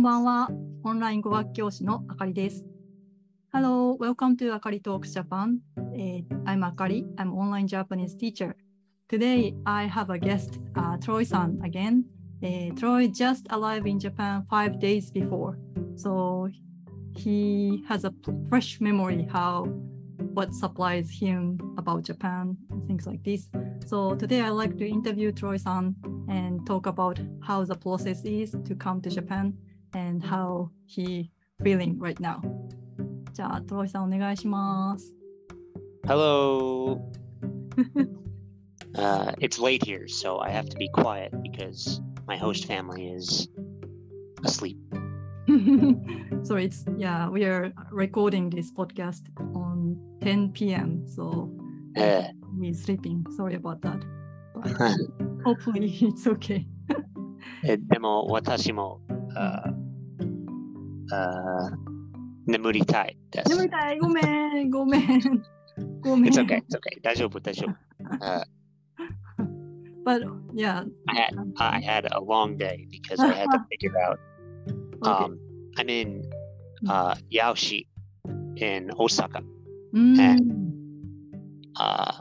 んばんは。オンライン語学教師のあかりです。Hello, welcome to Akari Talks Japan. Eh, I'm Akari. I'm online Japanese teacher. Today I have a guest, uh, Troy-san again. Eh, Troy just arrived in Japan five days before, so he has a p- fresh memory how what surprised him about Japan, things like this. So today I like to interview Troy-san and talk about how the process is to come to Japan and how he feeling right now. じゃあ、トロイさんお願いします。 Hello. uh, it's late here, so I have to be quiet because my host family is asleep. so it's yeah, we are recording this podcast on 10 p.m. So Uh, he's sleeping. Sorry about that. But hopefully it's okay. えでも私も、uh, uh, 眠りたいです。眠りたい。ごめん、ごめん。ごめん。 It's okay, it's okay. 大丈夫、大丈夫。Uh, But yeah, I had I had a long day because I had to figure out. okay. Um, I'm in uh, Yaoshi in Osaka. うん。 Uh,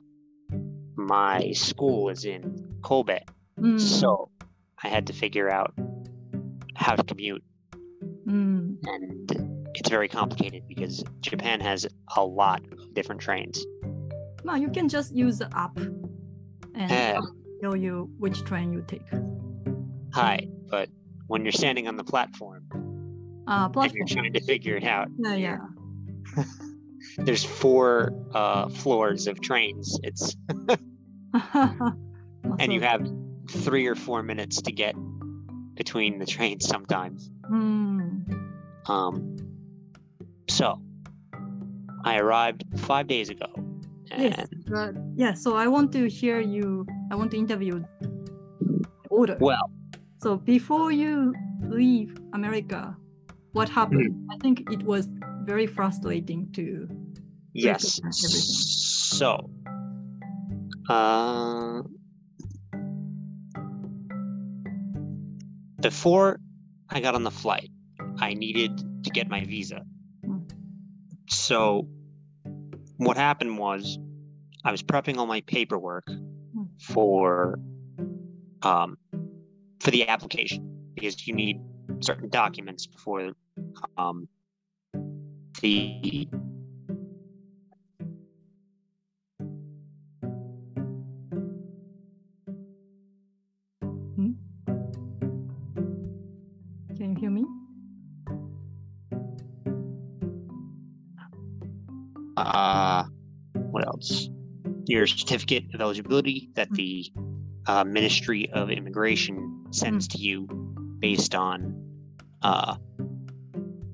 my school is in Kobe. うん。 So I had to figure out how to commute, Mm. And it's very complicated because Japan has a lot of different trains. Well, you can just use the app and tell you which train you take. Hi, but when you're standing on the platform, uh, platform. you're trying to figure it out. yeah, yeah. There's four uh, floors of trains. It's and you have three or four minutes to get between the trains sometimes. うん。Um, so I arrived five days ago, Yes. But yeah, so I want to hear you, I want to interview order. well, So before you leave America, what happened? Hmm. I think it was very frustrating to yes. So, uh, before I got on the flight, I needed to get my visa. Mm. So, what happened was, I was prepping all my paperwork for um, for the application because you need certain documents before um, the uh, what else? Your certificate of eligibility that the uh, Ministry of Immigration sends to you based on uh,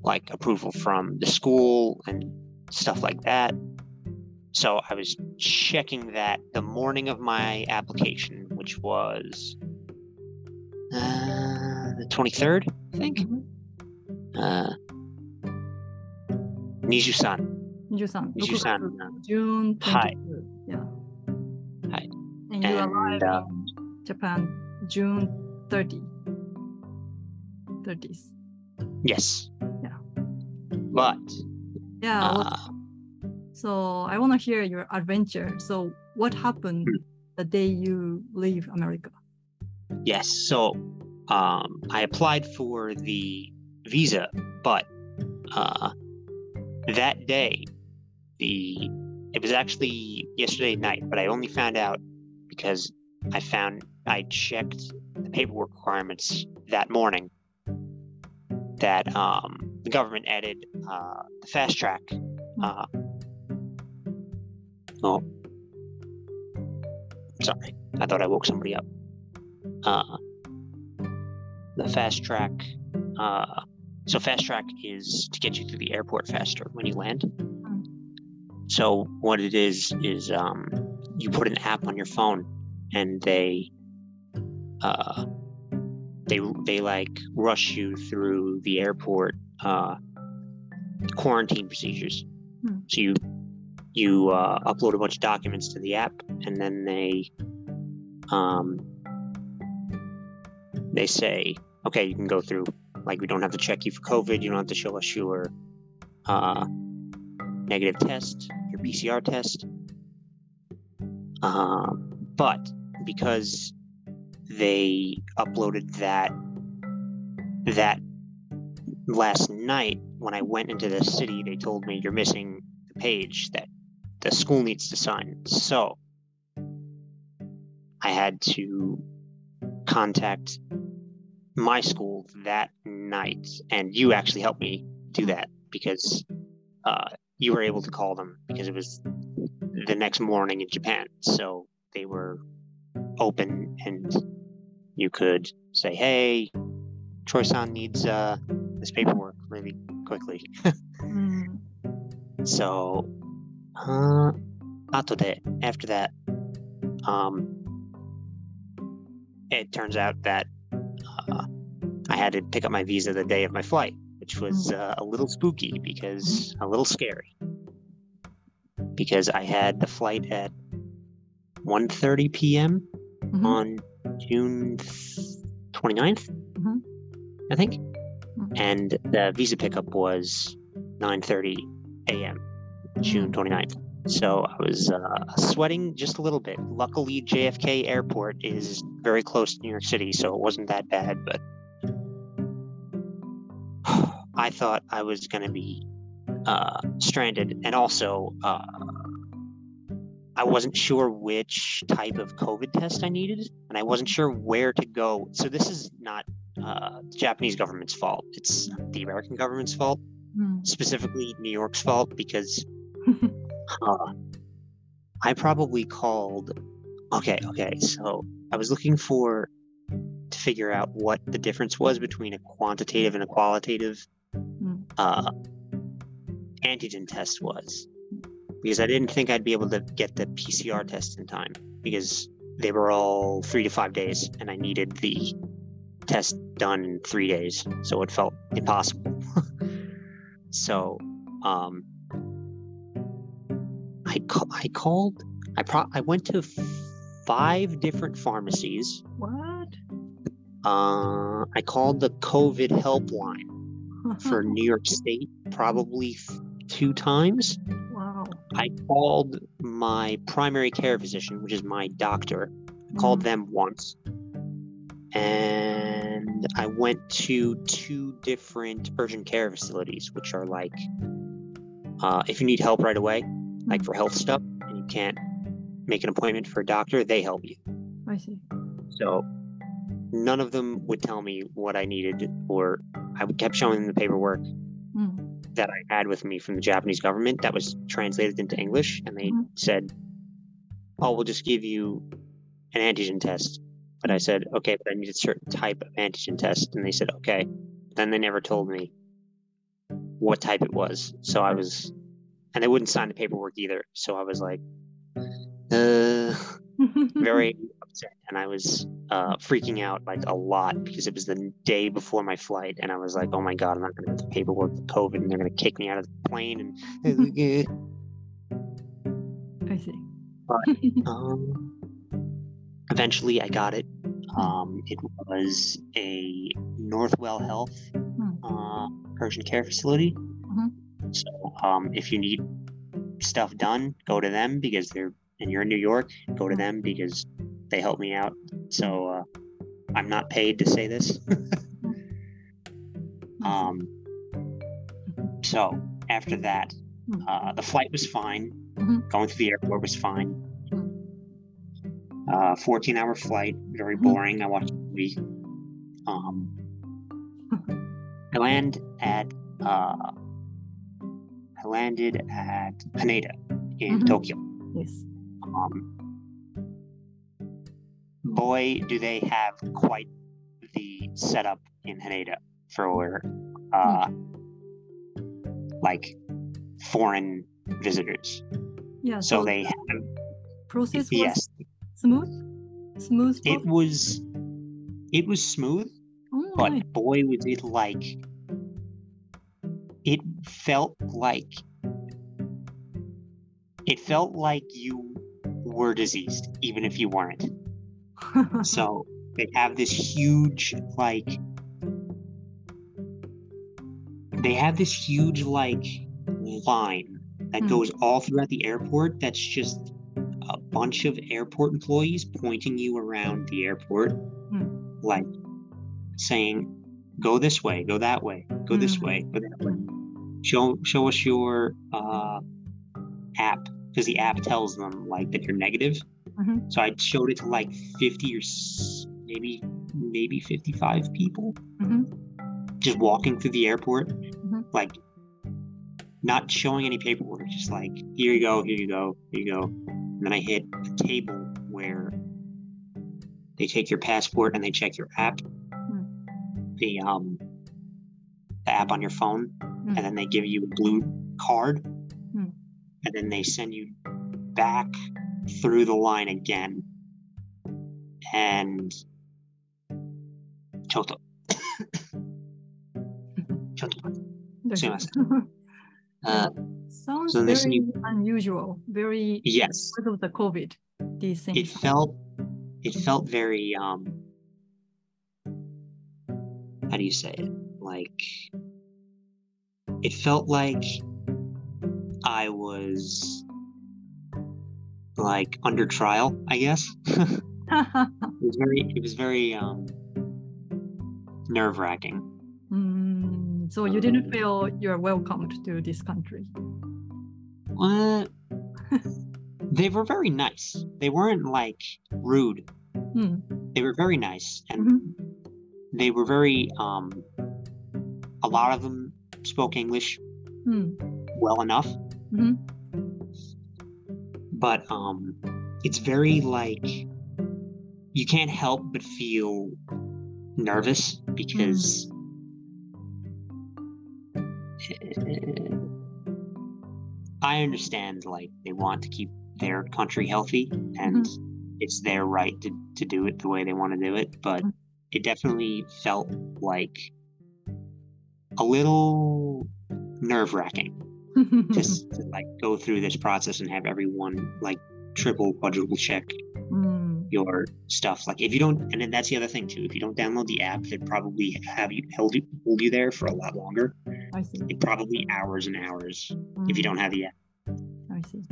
like approval from the school and stuff like that. So I was checking that the morning of my application, which was uh, the 23rd, I think. Mhm. Uh, Niju-san. 23, June 22. Yeah. Hi. And you arrived uh, in Japan June 30. 30s. Yes. Yeah. But. Yeah. Uh, so I want to hear your adventure. So what happened hmm. the day you leave America? Yes. So um, I applied for the visa, but uh, that day the it was actually yesterday night, but I only found out because I found I checked the paperwork requirements that morning that um, the government added uh, the fast track. Uh, oh, sorry, I thought I woke somebody up. Uh, the fast track. Uh, so fast track is to get you through the airport faster when you land. So what it is is um, you put an app on your phone, and they uh, they they like rush you through the airport uh, quarantine procedures. Hmm. So you you uh, upload a bunch of documents to the app, and then they um, they say, okay, you can go through Like we don't have to check you for COVID. You don't have to show us your uh, negative test, your PCR test. Uh, but because they uploaded that that last night when I went into the city, they told me you're missing the page that the school needs to sign. So I had to contact my school that night, and you actually helped me do that because uh, you were able to call them because it was the next morning in Japan. So they were open, and you could say, "Hey, Troy-san needs uh, this paperwork really quickly." So, uh, after that, after that, um, it turns out that uh, I had to pick up my visa the day of my flight, which was uh, a little spooky because a little scary. Because I had the flight at 1:30 p.m. Mhm. on June 29th, Mhm. I think, Mhm. and the visa pickup was 9:30 a.m. June 29th. So I was uh, sweating just a little bit. Luckily, JFK Airport is very close to New York City, so it wasn't that bad. But I thought I was going to be uh, stranded, and also uh, I wasn't sure which type of COVID test I needed, and I wasn't sure where to go. So this is not uh, the Japanese government's fault; it's the American government's fault Mm. specifically New York's fault because uh, I probably called. Okay, okay. So I was looking for to figure out what the difference was between a quantitative and a qualitative. Uh, antigen test was because I didn't think I'd be able to get the PCR test in time because they were all three to five days and I needed the test done in three days. So it felt impossible. so um, I, ca- I called, I, pro- I went to five different pharmacies. What? Uh, I called the COVID helpline for New York State probably two times. wow. I called my primary care physician, which is my doctor. I called Mm. them once. And I went to two different urgent care facilities, which are like, uh, if you need help right away, like for health stuff, and you can't make an appointment for a doctor, they help you. I see. So none of them would tell me what I needed, or I kept showing them the paperwork Mm. that I had with me from the Japanese government that was translated into English, and they Mhm. said, "Oh, we'll just give you an antigen test." But I said, "Okay, but I need a certain type of antigen test," and they said, "Okay." Then they never told me what type it was, so I was, and they wouldn't sign the paperwork either. So I was like, uh, very upset, and I was uh, freaking out like a lot because it was the day before my flight, and I was like, "Oh my god, I'm not going to get the paperwork for COVID, and they're going to kick me out of the plane." And I see. um, eventually, I got it. Um, it was a Northwell Health uh, urgent care facility. Mhm. So, um, if you need stuff done, go to them because they're and you're in New York. Go to them because they help me out. So uh, I'm not paid to say this. um, so after that, Mhm. uh, the flight was fine. Mhm. Going through the airport was fine. Mhm. Uh, 14 hour flight, very Mhm. boring. I watched a movie. Um, I land at uh, I landed at Haneda in Mhm. Tokyo. yes. Um, boy, do they have quite the setup in Haneda for uh, like foreign visitors. Yeah. So they have process was yes, smooth. Smooth. it was it was smooth, Oh, but boy was it like it felt like it felt like you were diseased even if you weren't so they have this huge like they have this huge like line that Hmm. goes all throughout the airport that's just a bunch of airport employees pointing you around the airport Hmm. like saying go this way go that way go this Hmm. way go that way show show us your uh app because the app tells them like that you're negative Mhm. so i showed it to like 50 or maybe maybe 55 people Mhm. just walking through the airport, Mhm. like not showing any paperwork, just like here you go, here you go, here you go. And then I hit a table where they take your passport and they check your app, the um the app on your phone, and then they give you a blue card, Hmm. and then they send you back through the line again and Choto. Choto. uh, Sounds so very new... unusual, very yes because of the COVID. These things. It felt it felt very um how do you say it? Like it felt like I was like under trial i guess it was very it was very um nerve-wracking Mm, so you didn't feel you're welcomed to this country. uh, they were very nice they weren't like rude Mm. they were very nice and Mhm. they were very um a lot of them spoke english Mm. well enough Mhm. But um it's very like you can't help but feel nervous because i understand like they want to keep their country healthy and it's their right to, to do it the way they want to do it but Mhm. it definitely felt like a little nerve-wracking just to like go through this process and have everyone like triple quadruple check Mm. your stuff like if you don't and then that's the other thing too if you don't download the app they'd probably have you held you hold you there for a lot longer I see. like probably hours and hours if you Mm. don't have the app I see.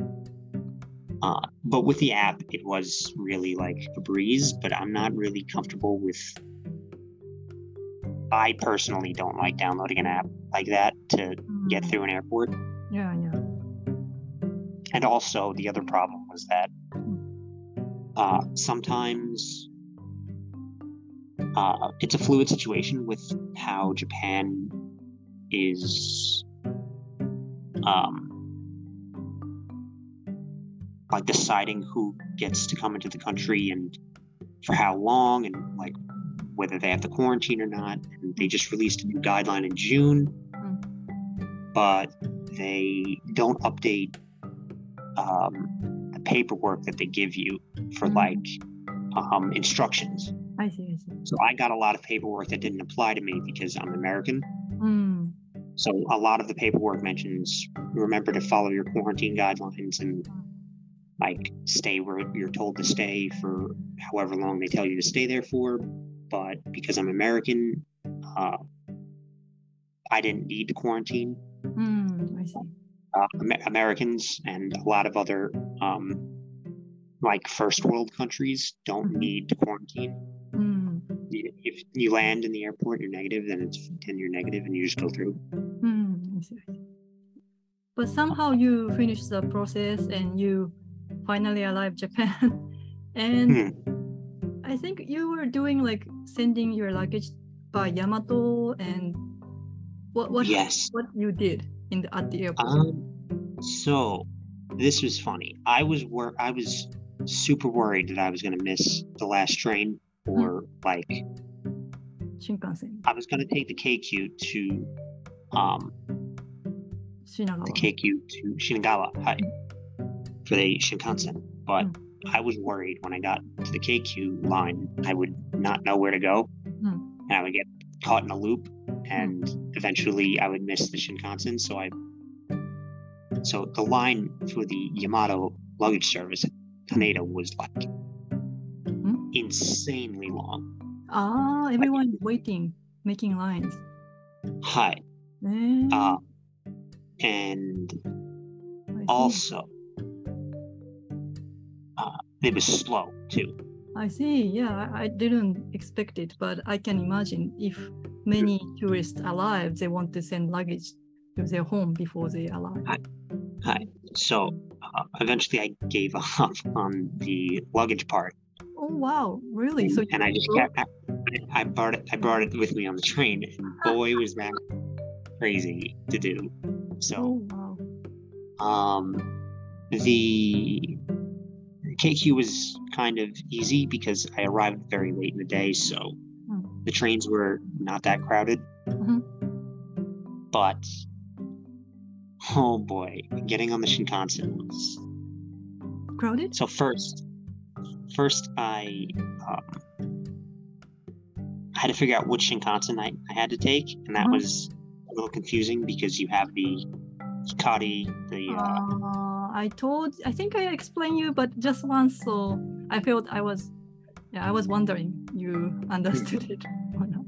uh, but with the app it was really like a breeze but i'm not really comfortable with i personally don't like downloading an app like that to get Mm. through an airport Yeah, yeah. And also, the other problem was that uh, sometimes uh, it's a fluid situation with how Japan is um, like deciding who gets to come into the country and for how long and like whether they have to quarantine or not. And they just released a new guideline in June, but they don't update um, the paperwork that they give you for Mm. like um, instructions. I see, I see. So I got a lot of paperwork that didn't apply to me because I'm American. Mm. So a lot of the paperwork mentions remember to follow your quarantine guidelines and like stay where you're told to stay for however long they tell you to stay there for. But because I'm American, uh, I didn't need to quarantine. Mm. I see. uh, Americans and a lot of other um, like first world countries don't Mhm. need to quarantine. Mm. If you land in the airport, you're negative, then it's then you're negative, and you just go through. Mm. I see, But somehow you finish the process and you finally arrive Japan. and Hmm. I think you were doing like sending your luggage by Yamato and what what Yes. what you did in the at the airport. Um. So this was funny. I was wor- I was super worried that I was gonna miss the last train, or like Shinkansen, I was gonna take the KQ to um Shinagawa. the KQ to Shinagawa hi, for the Shinkansen. But I was worried when I got to the KQ line, I would not know where to go, Hmm. and I would get caught in a loop, and eventually I would miss the Shinkansen. So I, so the line for the Yamato luggage service at Haneda was like Hmm? insanely long. Ah, everyone is waiting, making lines. Hi, Eh, Uh, and also, uh, it was slow too. I see. Yeah, I didn't expect it, but I can imagine if many tourists arrive, they want to send luggage to their home before they arrive. Hi. So uh, eventually, I gave up on the luggage part, Oh wow, really? So and I just kept. I, I brought it. I brought it with me on the train, and boy, was that crazy to do. So. Oh wow. Um, the KQ was kind of easy because I arrived very late in the day, so. The trains were not that crowded. Mhm. But oh boy, getting on the Shinkansen was Crowded? so first. First, I um, I had to figure out which Shinkansen I, I had to take, and that Mhm. was a little confusing because you have the Hikari, the uh, Uh, I told, I think I explained you, but just once, so I felt I was, yeah, I was wondering you understood it or not.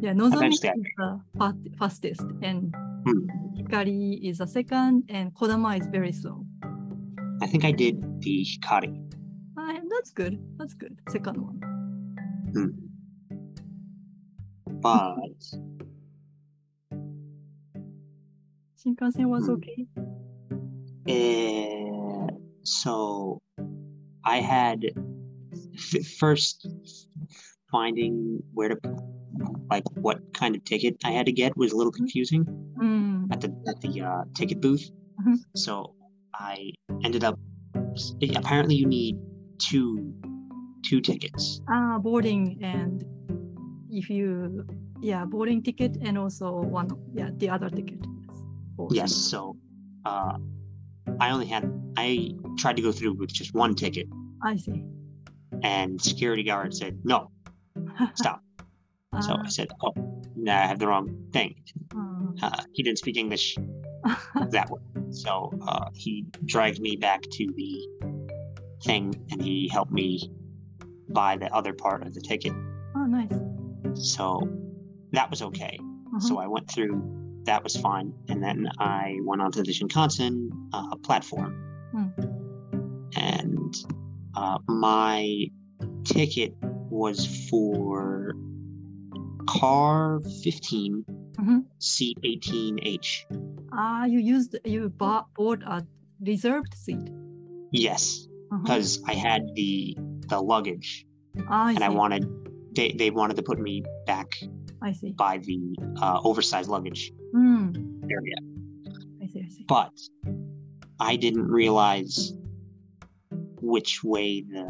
Yeah, Nozomi is the fastest, and Hmm. Hikari is the second, and Kodama is very slow. I think I did the Hikari. Uh, that's good. That's good. Second one. but Shinkansen was Hmm. okay. uh, so I had f- first finding where to like what kind of ticket I had to get was a little confusing Mm. at the at the uh, ticket booth. Mhm. So I ended up apparently you need two two tickets. Ah, boarding and if you, yeah, boarding ticket and also one, yeah, the other ticket. Yes. Yes. So uh, I only had I tried to go through with just one ticket, I see. and security guard said no. Stop. So Ah, I said, "Oh, nah, I have the wrong thing." ah. Uh, he didn't speak English that way, so uh, he dragged me back to the thing, and he helped me buy the other part of the ticket. oh, nice. So that was okay. So I went through. That was fine, and then I went onto the Shinkansen uh, platform, Hmm. and uh, my ticket was for car 15 Mhm. seat 18h Ah, you used you bought bought a reserved seat. yes because i had the the luggage Ah, I and i wanted they, they wanted to put me back I see. by the uh, oversized luggage Mm. area I see. I see. but i didn't realize which way the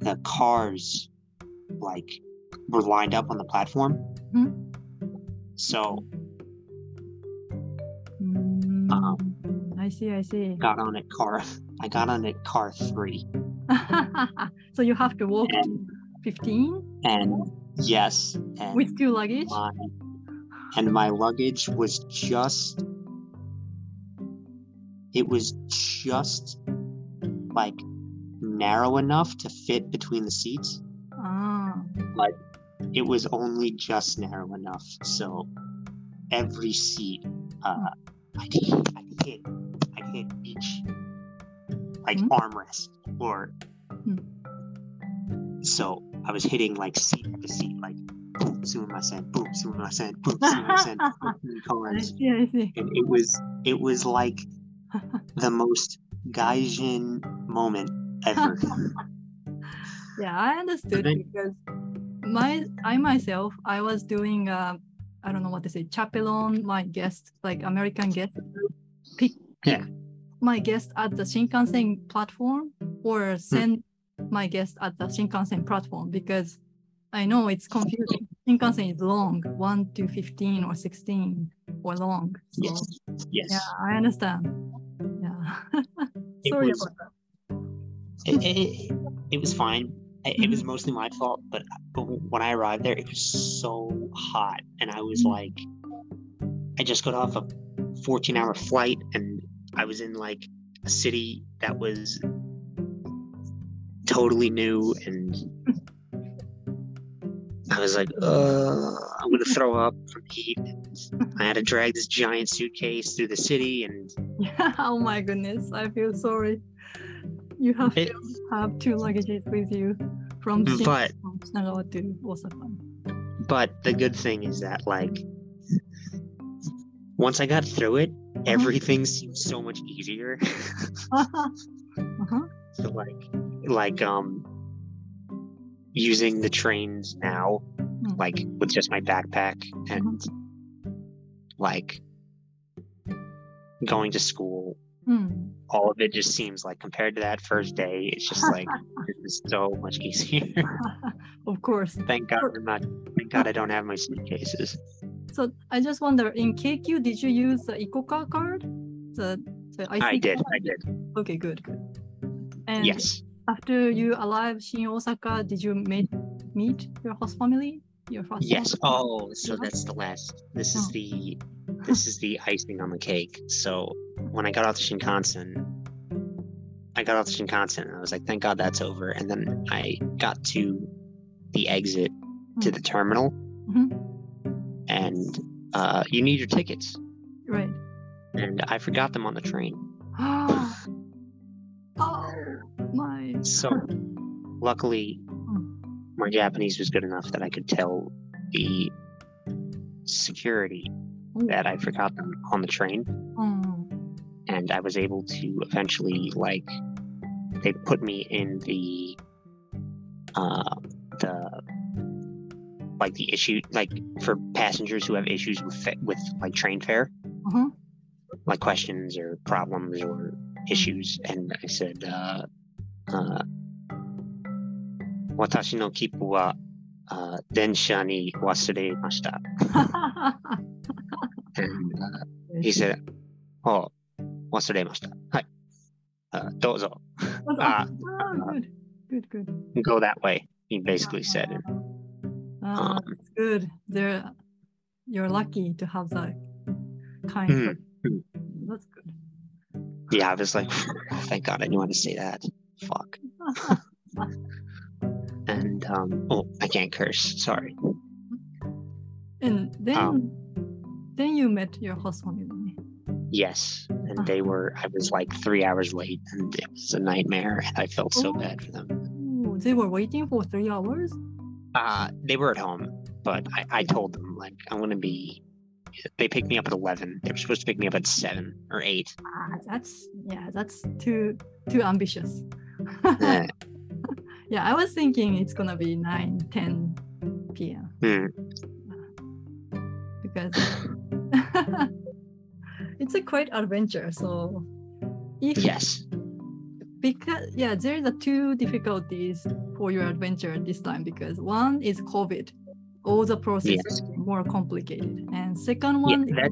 the cars like were lined up on the platform Mhm. so Mm, Um, I see. I see. got on at car i got on at car three so you have to walk to 15 and yes and with two luggage. my and my luggage was just it was just like narrow enough to fit between the seats Ah, it was only just narrow enough so every seat uh i could i could hit i could hit each like Hmm. armrest or Hmm. so i was hitting like seat after seat like boom sumimasen boom sumimasen boom sumimasen boom, I see. I see. and it was it was like the most gaijin moment ever Yeah, I understood then- because my I myself I was doing uh, I don't know what to say chaperone my guest like American guest pick, pick my guest at the Shinkansen platform or Hmm. send my guest at the Shinkansen platform because I know it's confusing. Shinkansen is long, one to fifteen or sixteen or long. So yes yes yeah, I understand. Yeah. Sorry was- about that. It, it, it was fine. It, it was Mhm. mostly my fault, but, but when I arrived there, it was so hot, and I was Mhm. like, I just got off a 14 hour flight, and I was in like a city that was totally new, and I was like, uh, I'm gonna throw up from heat. I had to drag this giant suitcase through the city, and oh my goodness, I feel sorry. You have It- to have two luggages with you from but from to Osaka. but the good thing is that like once I got through it, everything seemed so much easier. uh-huh. so like like um using the trains now Mm. like with just my backpack and like going to school Mm. all of it just seems like compared to that first day it's just like this is so much easier of course. thank god i'm not thank god i don't have my suitcases So I just wonder, in KQ, did you use the Icoca card? The, the i did card? i did Okay, good, good. And yes after you arrived in Osaka, did you meet meet your host family? Your host yes family? oh so Yeah. that's the last this is Oh. the this is the icing on the cake so when i got off the shinkansen i got off the shinkansen and i was like thank god that's over and then i got to the exit to Mm. the terminal Mhm. and uh, you need your tickets Right. and i forgot them on the train oh my. so luckily my japanese was good enough that i could tell the security that i forgot them on the train Mm and I was able to eventually like they put me in the uh the like the issue like for passengers who have issues with fa- with like train fare Uh-huh. like questions or problems or issues and I said uh uh 私の切符は、uh, 電車に忘れました。And, uh, he said, あ、 忘れました。はい。Uh, どうぞ。 ah, uh, good, good, good. Go that way. He basically said. And, Ah, Um, that's good. There, you're lucky to have that kind. Mm, of mm. That's good. yeah, I was like, thank God I knew how to say that. Fuck. And, um, oh, I can't curse. Sorry. and then, Um, then you met your host family. Yes. And they were, I was like three hours late and it was a nightmare. And I felt so Oh. bad for them. They were waiting for three hours. Uh, they were at home, but I, I told them, like, I'm to be, they picked me up at 11. They were supposed to pick me up at 7 or 8. Ah, that's yeah, that's too too ambitious. Eh, yeah, I was thinking it's gonna be 9, 10 p.m. hmm. because it's a quite adventure. So if Yes. because yeah, there's a two difficulties for your adventure this time because one is COVID, all the process Yes. is more complicated, and second one Yeah,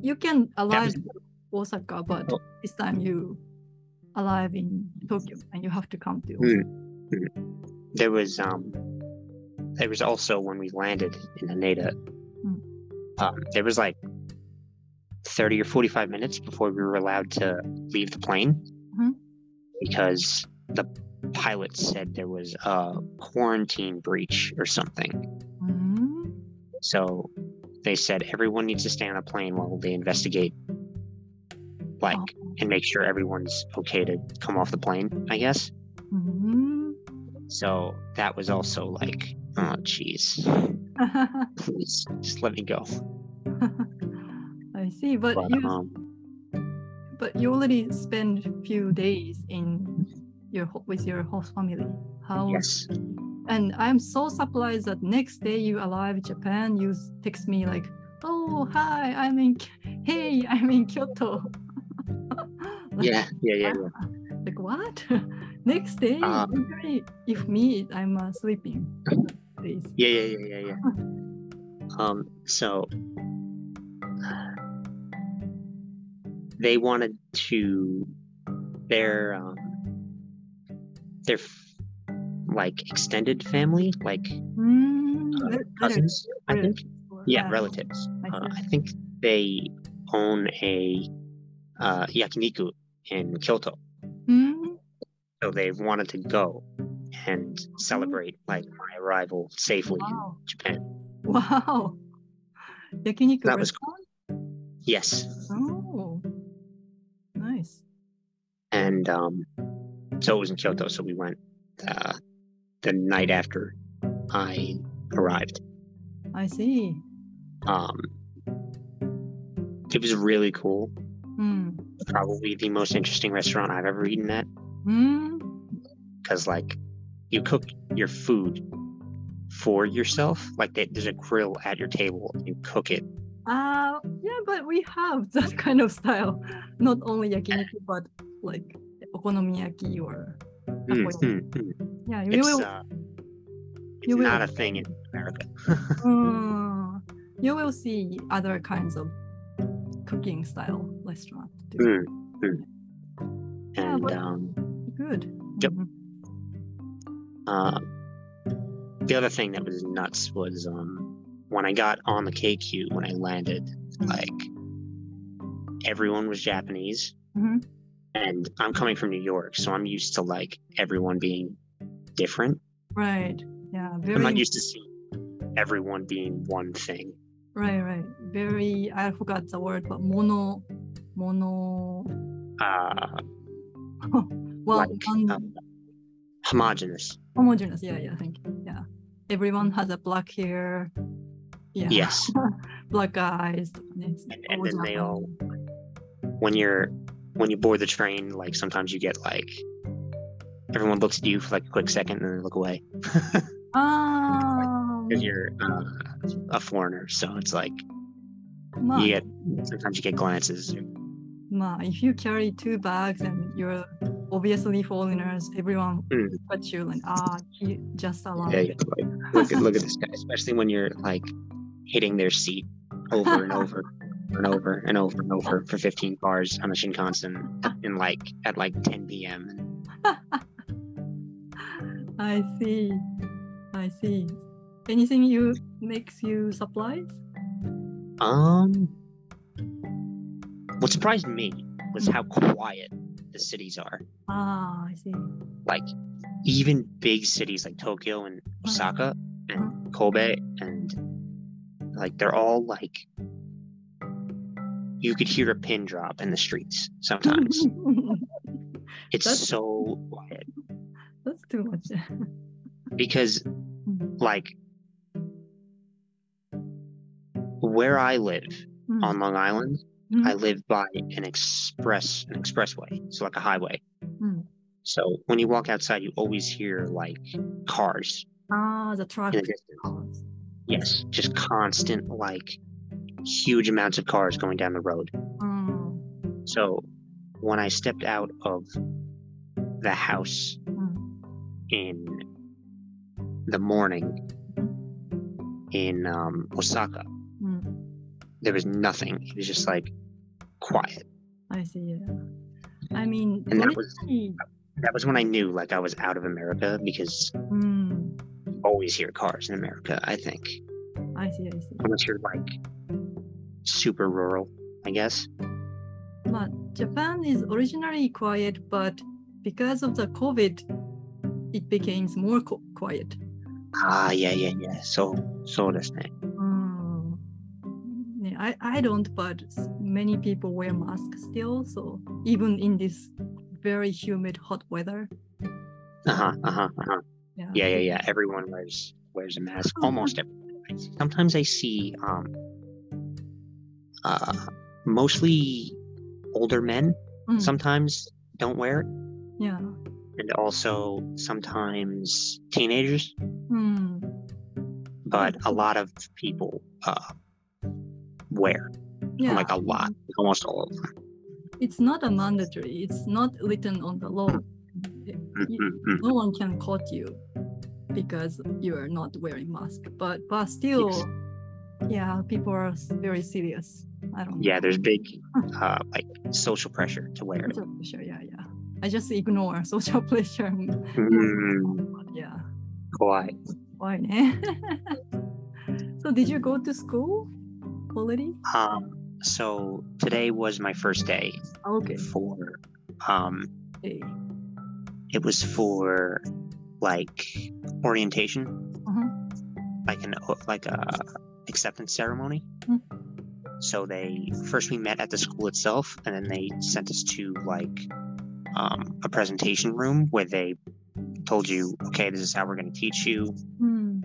you can arrive Osaka, but Oh. this time you arrive in Tokyo and you have to come to Hmm. Osaka. there was, um, there was also when we landed in Haneda, Hmm. um, there was like 30 or 45 minutes before we were allowed to leave the plane Mhm. because the pilot said there was a quarantine breach or something. Mm, So they said everyone needs to stay on a plane while they investigate, like, oh, and make sure everyone's okay to come off the plane, I guess. mm. So that was also like, oh, jeez, please just let me go. See, but, But, you um, but you already spent few days in your with your host family. How yes, and I'm so surprised that next day you arrive Japan, you text me like, "Oh, hi, I'm in, hey, I'm in Kyoto." Like, yeah, yeah, yeah, yeah. Like what? next day, Uh, usually if me, I'm uh, sleeping. Days. Yeah, yeah, yeah, yeah, yeah. Um, so they wanted to their um their like extended family, like Mm, uh, that- that is cousins, I think. Yeah, Ah, relatives. I Uh. I think they own a uh, yakiniku in Kyoto, Mm, so they wanted to go and celebrate like my arrival safely Wow. in Japan. Wow. 焼肉 That was restaurant? Yes, Oh and um, so it was in Kyoto. So we went uh, the night after I arrived. I see. Um, it was really cool. Mm. Probably the most interesting restaurant I've ever eaten at. Hmm. Because mm. like, you cook your food for yourself. Like they, there's a grill at your table and you cook it. Uh, yeah, but we have that kind of style. Not only yakiniku, but like okonomiyaki or Mm, mm, mm. Yeah, you it's will. uh it's you will- not a thing in america Mm, you will see other kinds of cooking style restaurant too. Yeah, and but- um Good. Yep. Mhm. uh the other thing that was nuts was um when i got on the kq when i landed Mm. like everyone was japanese Mhm. And i'm coming from new york so i'm used to like everyone being different Right. Yeah. Very... I'm not used to seeing everyone being one thing. Right. Right. Very. I forgot the word, but mono. Mono. Uh, Well, like one, um, homogenous. homogeneous. Yeah. Yeah. Thank you. Yeah. Everyone has a black hair. Yeah. Yes. Black eyes. And, and then they all, when you're, when you board the train, like sometimes you get like, everyone looks at you for like a quick second and then they look away Um, because you're uh, a foreigner. So it's like ma, you get sometimes you get glances. ma, if you carry two bags and you're obviously foreigners, everyone Mm. at you like, ah, he just allowed. Yeah, you like, look at look at this guy, especially when you're like hitting their seat over and over and over and over and over for 15 cars on the Shinkansen in like at like 10 p.m. I see. I see. Anything you makes you surprised? Um, what surprised me was how quiet the cities are. Ah, I see. Like even big cities like Tokyo and Osaka and Kobe and like they're all like you could hear a pin drop in the streets sometimes. It's That's- so quiet That's too much. because Mm. like where I live Mm, on Long Island, mm, I live by an express an expressway, so like a highway. Mm. So when you walk outside, you always hear like cars Ah, the truck. in the. Yes, just constant like huge amounts of cars going down the road. Mm, So when I stepped out of the house mm, in the morning in um, Osaka, mm. there was nothing. It was just like quiet. I see. Yeah. I mean, And that was- That was when I knew like I was out of America because Mm, you always hear cars in America, I think. I see. I see. Unless you're like super rural, I guess. But Japan is originally quiet, but because of the COVID, it became more co- quiet. Ah, yeah, yeah, yeah. So, so that's it. Mm. Yeah, I, I don't, but many people wear masks still. So even in this very humid, hot weather, Uh huh, uh huh, uh huh. yeah, Yeah, yeah, yeah. Everyone wears wears a mask. Almost everyone. Sometimes I see um uh mostly older men Mm, sometimes don't wear it, yeah. and also sometimes teenagers. Mm, But a lot of people uh wear yeah. like a lot, almost all of them. It's not a mandatory. It's not written on the law. Mhm, mhm. no one can caught you because you are not wearing mask. But but still, yeah, people are very serious. I don't. Yeah, there's big uh like social pressure to wear. Social pressure. Yeah, yeah. I just ignore social pressure. Mm, yeah, Why? why? ne? so did you go to school already? Um, so today was my first day Okay. for um okay. it was for like orientation, Uh-huh. like an like a acceptance ceremony. Mm. So they first we met at the school itself, and then they sent us to like um, a presentation room where they told you, okay, this is how we're going to teach you. Mm.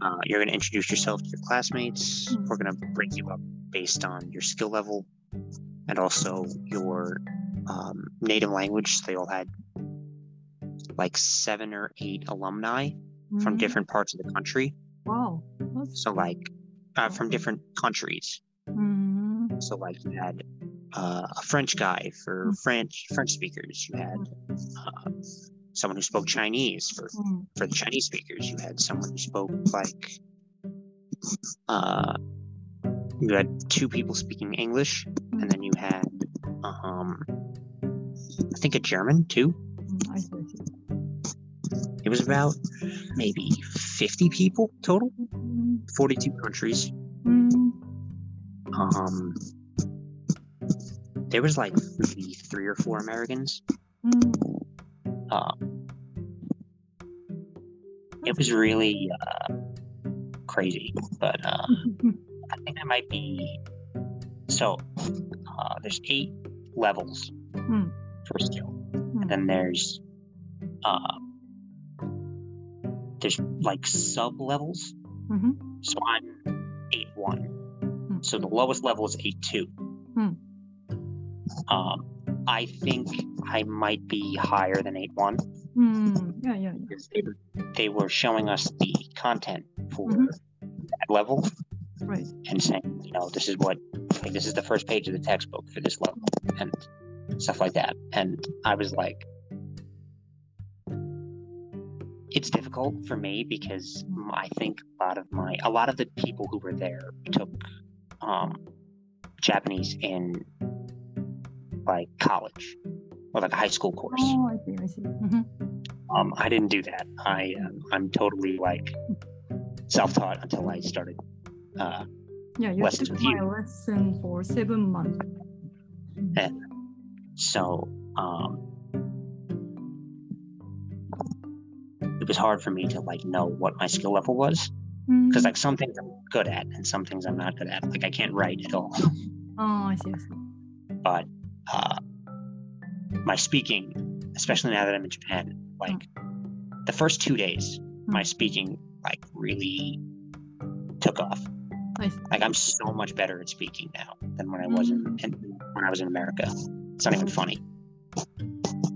Uh, you're going to introduce yourself to your classmates. Mm. We're going to break you up based on your skill level and also your um, native language. They all had like seven or eight alumni from Mm. different parts of the country. Wow. That's, So, like, uh, from different countries. Mm. So, like, you had uh, a French guy for Mm. French French speakers. You had uh, someone who spoke Chinese for Mm. for the Chinese speakers. You had someone who spoke like uh, you had two people speaking English, and then you had um, I think a German too. Mm. I see. I see. It was about maybe 50 people total, Mm. 42 countries. Mm. Um, there was like maybe three or four Americans. Mm. Uh, it was really uh, crazy, but uh, I think I might be. So uh, there's eight levels Hmm. for skill, Hmm. and then there's uh, there's like sub levels. Mhm. So I'm eight one. Hmm. So the lowest level is eight two. Hmm. Um, I think I might be higher than eight one Mm. Yeah, yeah, yeah. they were they were showing us the content for Mhm. that level Right. and saying, you know, this is what like this is the first page of the textbook for this level and stuff like that. And I was like it's difficult for me because I think a lot of my a lot of the people who were there took um Japanese in like college or like a high school course. Oh, I see. I see. Mhm. Um, I didn't do that. I um, I'm totally like self-taught until I started. Uh, Yeah, you Lessons took my lesson for seven months. so um, it was hard for me to like know what my skill level was because Mm. like some things I'm good at and some things I'm not good at. Like I can't write at all, Oh, I see. I see. but uh, my speaking, especially now that I'm in Japan, like the first two days, my speaking like really took off. Like I'm so much better at speaking now than when I was in, in when I was in America. It's not even funny.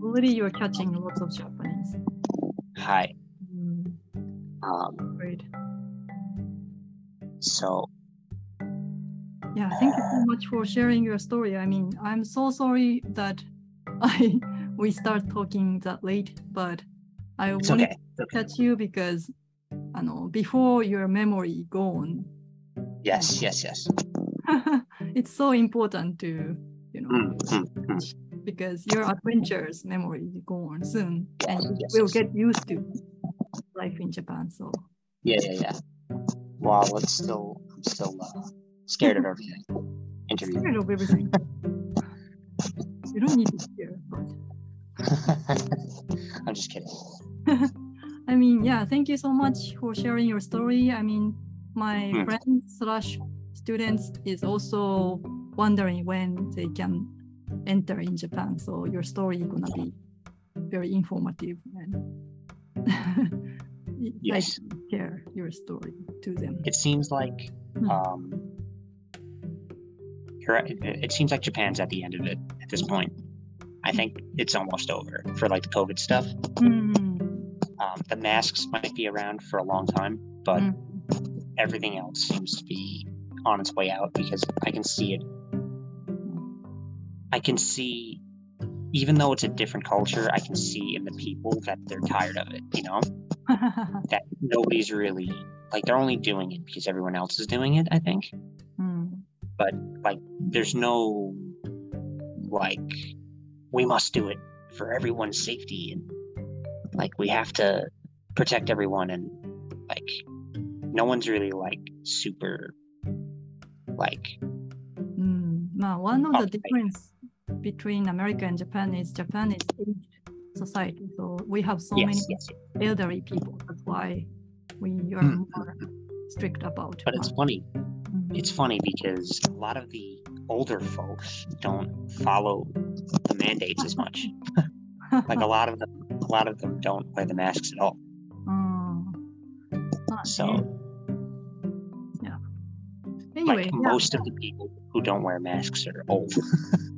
Already you're catching lots of Japanese. Hi. Mm. Um. So Yeah, thank you so much for sharing your story. I mean, I'm so sorry that I we start talking that late, but I it's wanted okay. To okay. catch you because I know before your memory gone, Yes, yes, yes. it's so important to you know Mm, mm, mm. because your adventures memory is gone soon and Yes, will yes. get used to life in Japan. So Yeah, yeah, yeah. Wow, it's still I'm still uh, scared of everything. Interview. scared of everything. you don't need to but I'm just kidding. I mean, yeah, thank you so much for sharing your story. I mean, my Hmm. friends slash students is also wondering when they can enter in Japan. So your story is gonna be very informative and Yes. like share your story to them. It seems like Hmm. um it it seems like Japan's at the end of it at this point. I think it's almost over for like the COVID stuff. Mm, Um, the masks might be around for a long time, but Mm. everything else seems to be on its way out because I can see it. I can see, even though it's a different culture, I can see in the people that they're tired of it, you know? that nobody's really like they're only doing it because everyone else is doing it, I think. Mm. But like there's no like we must do it for everyone's safety and like we have to protect everyone and like no one's really like super like mm. Well, one of the difference between America and Japan is Japan is aged society, so we have so yes, many elderly people. That's why we are mm. more strict about. But it's funny. Mm-hmm. It's funny because a lot of the older folks don't follow the mandates as much. like a lot of them, a lot of them don't wear the masks at all. Oh. So. Yeah. Anyway, like yeah. most of the people who don't wear masks are old.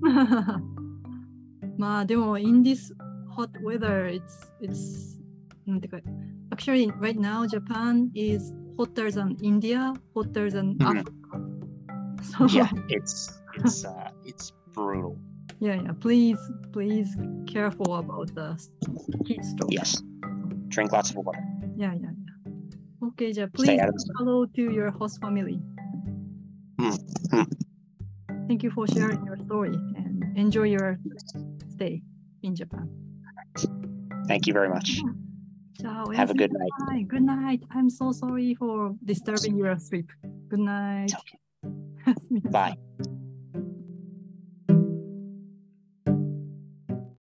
まあでも in this hot weather it's it's なんていうか actually right now Japan is hotter than India hotter than うん Africa so yeah, it's it's uh it's brutal. yeah yeah please please careful about the heat stroke Yes. Drink lots of water. yeah yeah yeah okay じゃあ Stay please out of the sun. hello to your host family うんうん Thank you for sharing your story and enjoy your stay in Japan. Thank you very much. Ciao. Have a good night. night. Good night. I'm so sorry for disturbing your sleep. Good night. Okay. Bye.